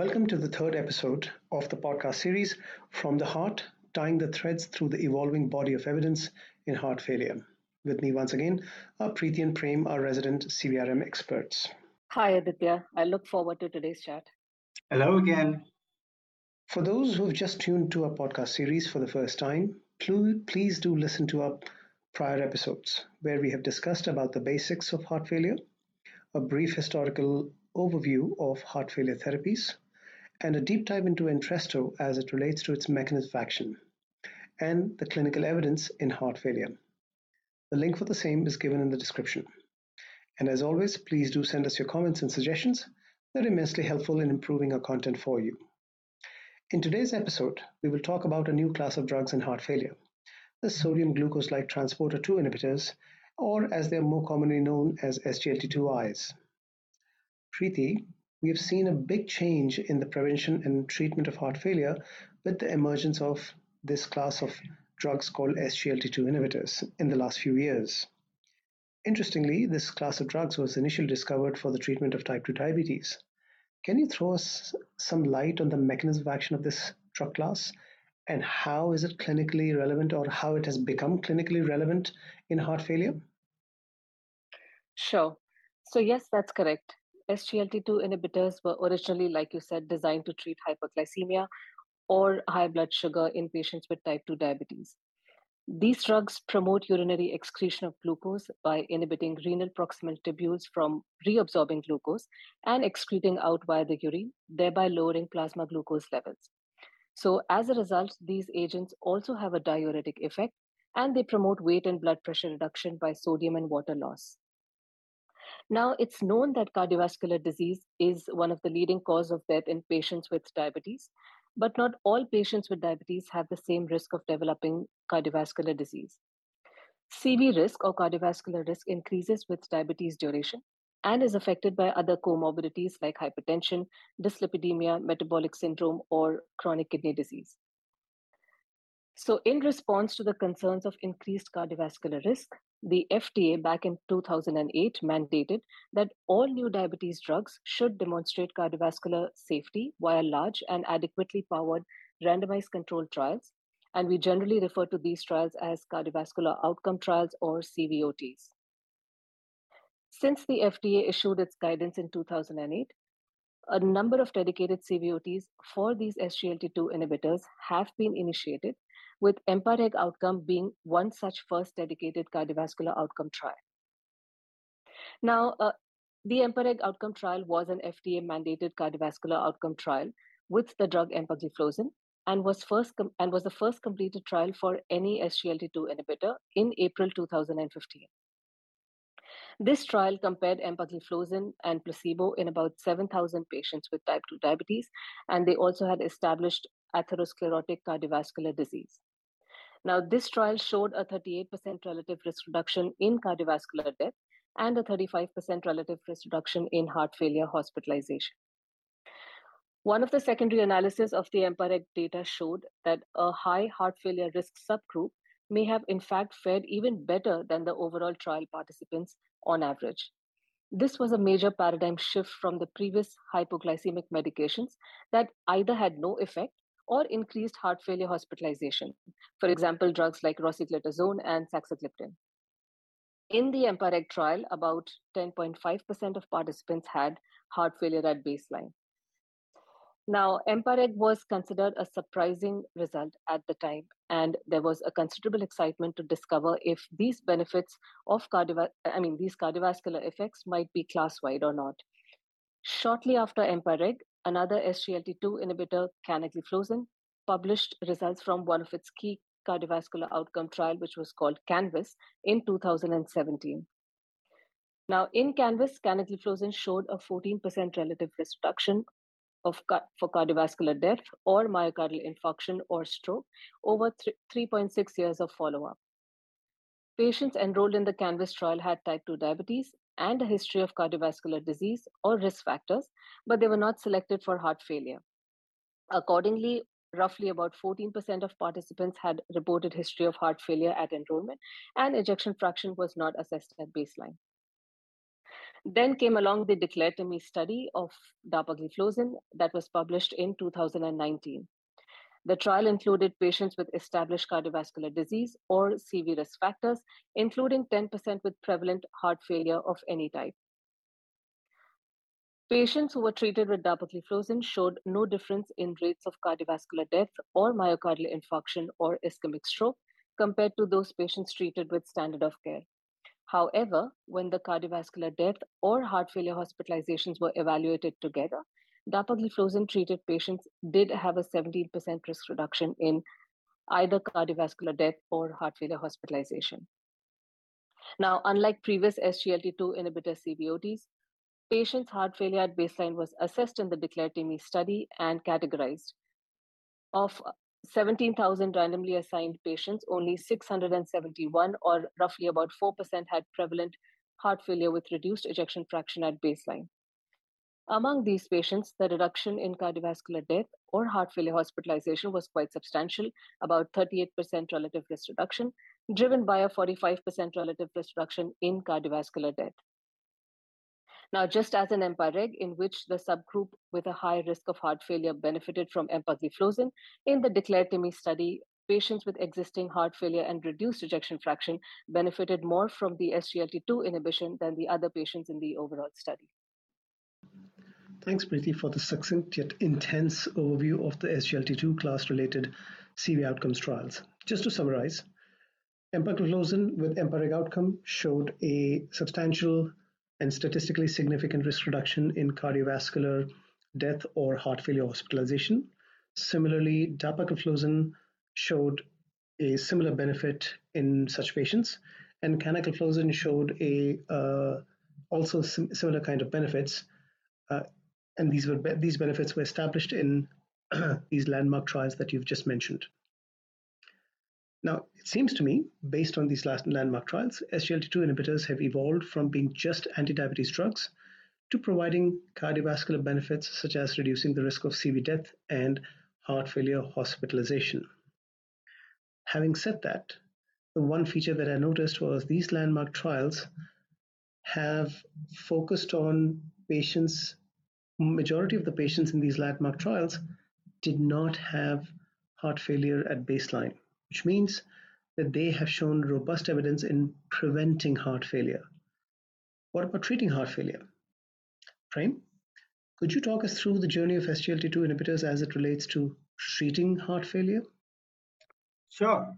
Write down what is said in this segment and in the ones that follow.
Welcome to the third episode of the podcast series From the Heart Tying the Threads Through the Evolving Body of Evidence in Heart Failure. With me once again are Preeti and Prem, our resident CVRM experts. Hi, Aditya. I look forward to today's chat. Hello again. For those who have just tuned to our podcast series for the first time, please do listen to our prior episodes where we have discussed about the basics of heart failure, a brief historical overview of heart failure therapies, and a deep dive into Entresto as it relates to its mechanism of action, and the clinical evidence in heart failure. The link for the same is given in the description. And as always, please do send us your comments and suggestions. They're immensely helpful in improving our content for you. In today's episode, we will talk about a new class of drugs in heart failure, the sodium glucose-like transporter 2 inhibitors, or as they are more commonly known as SGLT2Is. Preeti, we have seen a big change in the prevention and treatment of heart failure with the emergence of this class of drugs called SGLT2 inhibitors in the last few years. Interestingly, this class of drugs was initially discovered for the treatment of type 2 diabetes. Can you throw us some light on the mechanism of action of this drug class and how is it clinically relevant or how it has become clinically relevant in heart failure? Sure. So, yes, that's correct. SGLT2 inhibitors were originally, like you said, designed to treat hyperglycemia or high blood sugar in patients with type 2 diabetes. These drugs promote urinary excretion of glucose by inhibiting renal proximal tubules from reabsorbing glucose and excreting out via the urine, thereby lowering plasma glucose levels. So, as a result, these agents also have a diuretic effect and they promote weight and blood pressure reduction by sodium and water loss. Now, it's known that cardiovascular disease is one of the leading cause of death in patients with diabetes, but not all patients with diabetes have the same risk of developing cardiovascular disease. CV risk or cardiovascular risk increases with diabetes duration and is affected by other comorbidities like hypertension, dyslipidemia, metabolic syndrome, or chronic kidney disease. So, in response to the concerns of increased cardiovascular risk, the FDA back in 2008 mandated that all new diabetes drugs should demonstrate cardiovascular safety via large and adequately powered randomized controlled trials. And we generally refer to these trials as cardiovascular outcome trials or CVOTs. Since the FDA issued its guidance in 2008, a number of dedicated CVOTs for these SGLT2 inhibitors have been initiated with EMPA-REG outcome being one such first dedicated cardiovascular outcome trial. Now, uh, the EMPA-REG outcome trial was an FDA mandated cardiovascular outcome trial with the drug empagliflozin and was first com- and was the first completed trial for any SGLT2 inhibitor in April 2015. This trial compared empagliflozin and placebo in about 7,000 patients with type 2 diabetes, and they also had established atherosclerotic cardiovascular disease. Now, this trial showed a 38% relative risk reduction in cardiovascular death and a 35% relative risk reduction in heart failure hospitalization. One of the secondary analysis of the EMPA-REG data showed that a high heart failure risk subgroup may have in fact fared even better than the overall trial participants on average. This was a major paradigm shift from the previous hypoglycemic medications that either had no effect or increased heart failure hospitalization, for example, drugs like rosiglitazone and saxagliptin. In the EMPA-REG trial, about 10.5% of participants had heart failure at baseline. Now, EMPA-REG was considered a surprising result at the time, and there was a considerable excitement to discover if these benefits of cardiovascular, I mean, these cardiovascular effects might be class-wide or not. Shortly after EMPA-REG, another SGLT2 inhibitor, canagliflozin, published results from one of its key cardiovascular outcome trial, which was called CANVAS, in 2017. Now, in CANVAS, canagliflozin showed a 14% relative risk reduction of for cardiovascular death or myocardial infarction or stroke over 3.6 years of follow-up. Patients enrolled in the CANVAS trial had type 2 diabetes and a history of cardiovascular disease or risk factors, but they were not selected for heart failure. Accordingly, roughly about 14% of participants had reported history of heart failure at enrollment, and ejection fraction was not assessed at baseline. Then came along the DECLARE-TIMI study of dapagliflozin that was published in 2019. The trial included patients with established cardiovascular disease or CV risk factors, including 10% with prevalent heart failure of any type. Patients who were treated with dapagliflozin showed no difference in rates of cardiovascular death or myocardial infarction or ischemic stroke compared to those patients treated with standard of care. However, when the cardiovascular death or heart failure hospitalizations were evaluated together, dapagliflozin treated patients did have a 17% risk reduction in either cardiovascular death or heart failure hospitalization. Now, unlike previous SGLT2 inhibitor CVOTs, patients' heart failure at baseline was assessed in the DECLARE-TIMI study and categorized. Of uh, 17,000 randomly assigned patients, only 671, or roughly about 4%, had prevalent heart failure with reduced ejection fraction at baseline. Among these patients, the reduction in cardiovascular death or heart failure hospitalization was quite substantial, about 38% relative risk reduction, driven by a 45% relative risk reduction in cardiovascular death. Now, just as in EMPA-REG, in which the subgroup with a high risk of heart failure benefited from empagliflozin, in the DECLARE-TIMI study, patients with existing heart failure and reduced ejection fraction benefited more from the SGLT2 inhibition than the other patients in the overall study. Thanks, Preeti, for the succinct yet intense overview of the SGLT2 class-related CV outcomes trials. Just to summarize, empagliflozin with EMPA-REG outcome showed a substantial and statistically significant risk reduction in cardiovascular death or heart failure hospitalization. Similarly, dapagliflozin showed a similar benefit in such patients, and canagliflozin showed a uh, also sim- similar kind of benefits, uh, and these were these benefits were established in these landmark trials that you've just mentioned. Now, it seems to me, based on these last landmark trials, SGLT2 inhibitors have evolved from being just anti-diabetes drugs to providing cardiovascular benefits such as reducing the risk of CV death and heart failure hospitalization. Having said that, the one feature that I noticed was these landmark trials have focused on patients, majority of the patients in these landmark trials did not have heart failure at baseline which means that they have shown robust evidence in preventing heart failure. What about treating heart failure? Prem, could you talk us through the journey of SGLT2 inhibitors as it relates to treating heart failure? Sure.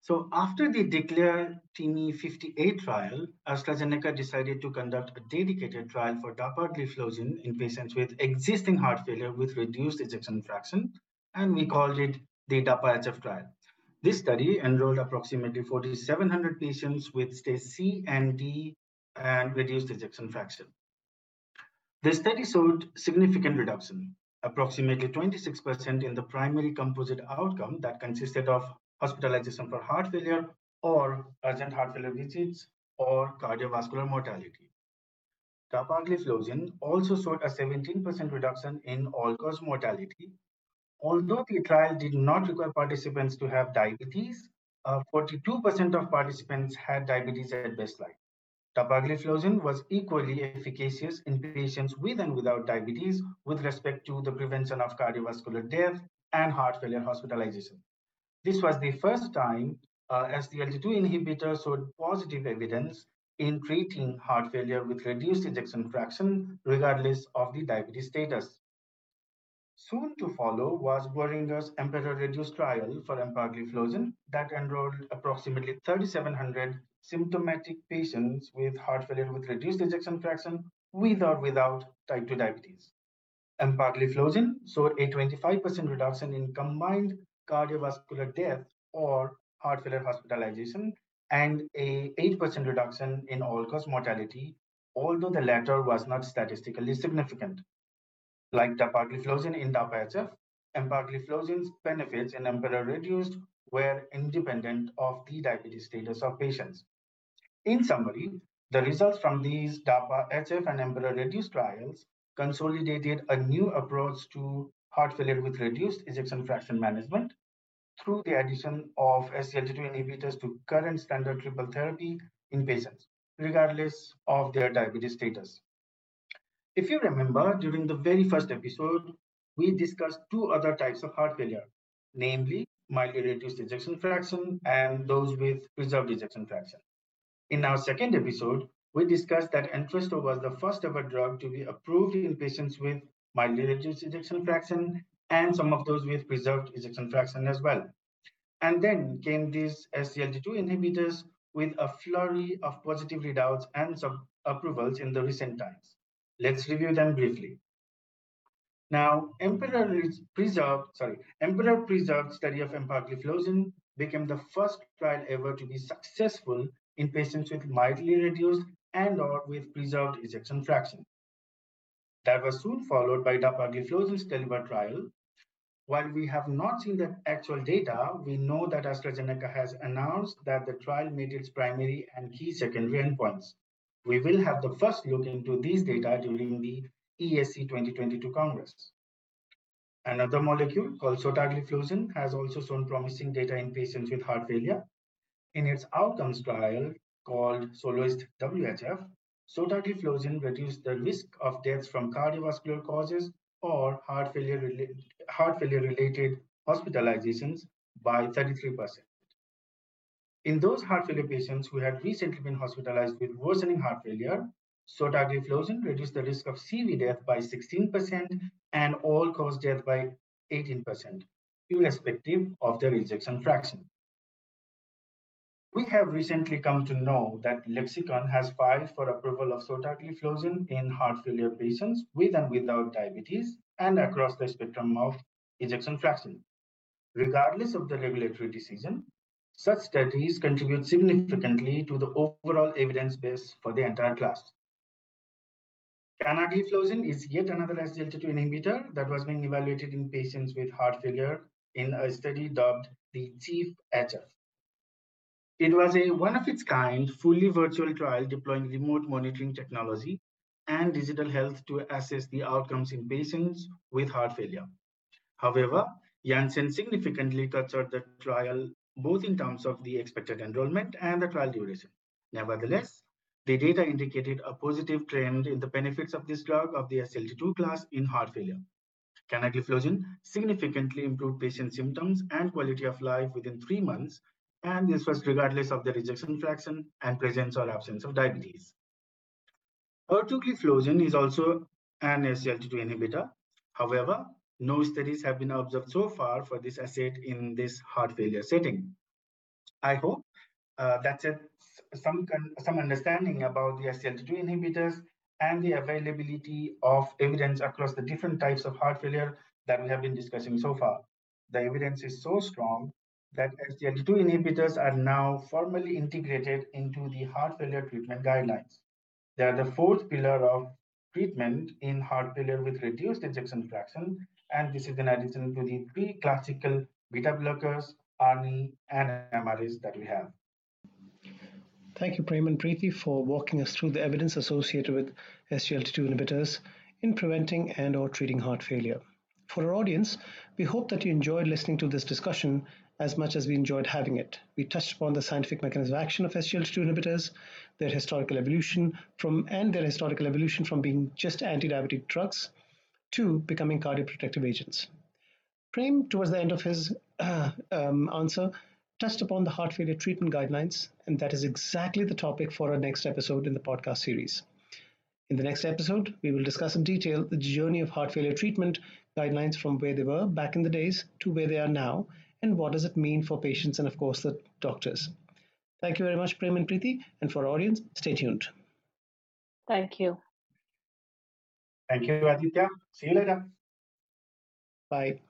So after the DECLARE TIMI 58 trial, AstraZeneca decided to conduct a dedicated trial for dapagliflozin in patients with existing heart failure with reduced ejection fraction, and we called it the DAPA-HF trial. This study enrolled approximately 4,700 patients with stage C and D and reduced ejection fraction. The study showed significant reduction, approximately 26% in the primary composite outcome that consisted of hospitalization for heart failure or urgent heart failure visits or cardiovascular mortality. Dapagliflozin also showed a 17% reduction in all-cause mortality Although the trial did not require participants to have diabetes, 42% uh, of participants had diabetes at baseline. Dapagliflozin was equally efficacious in patients with and without diabetes with respect to the prevention of cardiovascular death and heart failure hospitalization. This was the first time uh, SGLT2 inhibitor showed positive evidence in treating heart failure with reduced ejection fraction regardless of the diabetes status. Soon to follow was Boehringer's Emperor Reduce trial for empagliflozin that enrolled approximately 3,700 symptomatic patients with heart failure with reduced ejection fraction with or without type 2 diabetes. Empagliflozin showed a 25% reduction in combined cardiovascular death or heart failure hospitalization and a 8% reduction in all-cause mortality, although the latter was not statistically significant. Like dapagliflozin in DAPA-HF, empagliflozin's benefits in Emperor reduced were independent of the diabetes status of patients. In summary, the results from these DAPA-HF and Emperor reduced trials consolidated a new approach to heart failure with reduced ejection fraction management through the addition of SGLT2 inhibitors to current standard triple therapy in patients. regardless of their diabetes status. If you remember, during the very first episode, we discussed two other types of heart failure, namely mildly reduced ejection fraction and those with preserved ejection fraction. In our second episode, we discussed that Entresto was the first ever drug to be approved in patients with mildly reduced ejection fraction and some of those with preserved ejection fraction as well. And then came these SGLT2 inhibitors with a flurry of positive readouts and sub approvals in the recent times. Let's review them briefly. Now, Emperor preserved, sorry, Emperor preserved study of empagliflozin became the first trial ever to be successful in patients with mildly reduced and or with preserved ejection fraction. That was soon followed by dapagliflozin's DELIVER trial. While we have not seen the actual data, we know that AstraZeneca has announced that the trial made its primary and key secondary endpoints. We will have the first look into these data during the ESC 2022 Congress. Another molecule called sotagliflozin has also shown promising data in patients with heart failure. In its outcomes trial called SOLOIST WHF, sotagliflozin reduced the risk of deaths from cardiovascular causes or heart failure, related, heart failure related hospitalizations by 33%. In those heart failure patients who had recently been hospitalized with worsening heart failure, Sotagliflozin reduced the risk of CV death by 16% and all-cause death by 18%, irrespective of their ejection fraction. We have recently come to know that Lexicon has filed for approval of sotagliflozin in heart failure patients with and without diabetes and across the spectrum of ejection fraction. Regardless of the regulatory decision, such studies contribute significantly to the overall evidence base for the entire class. Canagliflozin is yet another SGLT2 inhibitor that was being evaluated in patients with heart failure in a study dubbed the CHIEF-HF. It was a one of its kind, fully virtual trial deploying remote monitoring technology and digital health to assess the outcomes in patients with heart failure. However, Janssen significantly cut short the trial both in terms of the expected enrollment and the trial duration. Nevertheless, the data indicated a positive trend in the benefits of this drug of the SGLT2 class in heart failure. Canagliflozin significantly improved patient symptoms and quality of life within three months, and this was regardless of the ejection fraction and presence or absence of diabetes. Ertugliflozin is also an SGLT2 inhibitor. However, no studies have been observed so far for this asset in this heart failure setting. I hope uh, that's some some understanding about the SGLT2 inhibitors and the availability of evidence across the different types of heart failure that we have been discussing so far. The evidence is so strong that SGLT2 inhibitors are now formally integrated into the heart failure treatment guidelines. They are the fourth pillar of treatment in heart failure with reduced ejection fraction, and this is in addition to the three classical beta blockers, ARNI, and MRAs that we have. Thank you, Prem and Preeti, for walking us through the evidence associated with SGLT2 inhibitors in preventing and or treating heart failure. For our audience, we hope that you enjoyed listening to this discussion as much as we enjoyed having it. We touched upon the scientific mechanism of action of SGLT2 inhibitors, their historical evolution from and their historical evolution from being just anti-diabetic drugs to becoming cardioprotective agents. Prem, towards the end of his uh, um, answer, touched upon the heart failure treatment guidelines, and that is exactly the topic for our next episode in the podcast series. In the next episode, we will discuss in detail the journey of heart failure treatment guidelines from where they were back in the days to where they are now, and what does it mean for patients and, of course, the doctors. Thank you very much, Prem and Preeti, and for our audience, stay tuned. Thank you. Thank you, Aditya. See you later. Bye.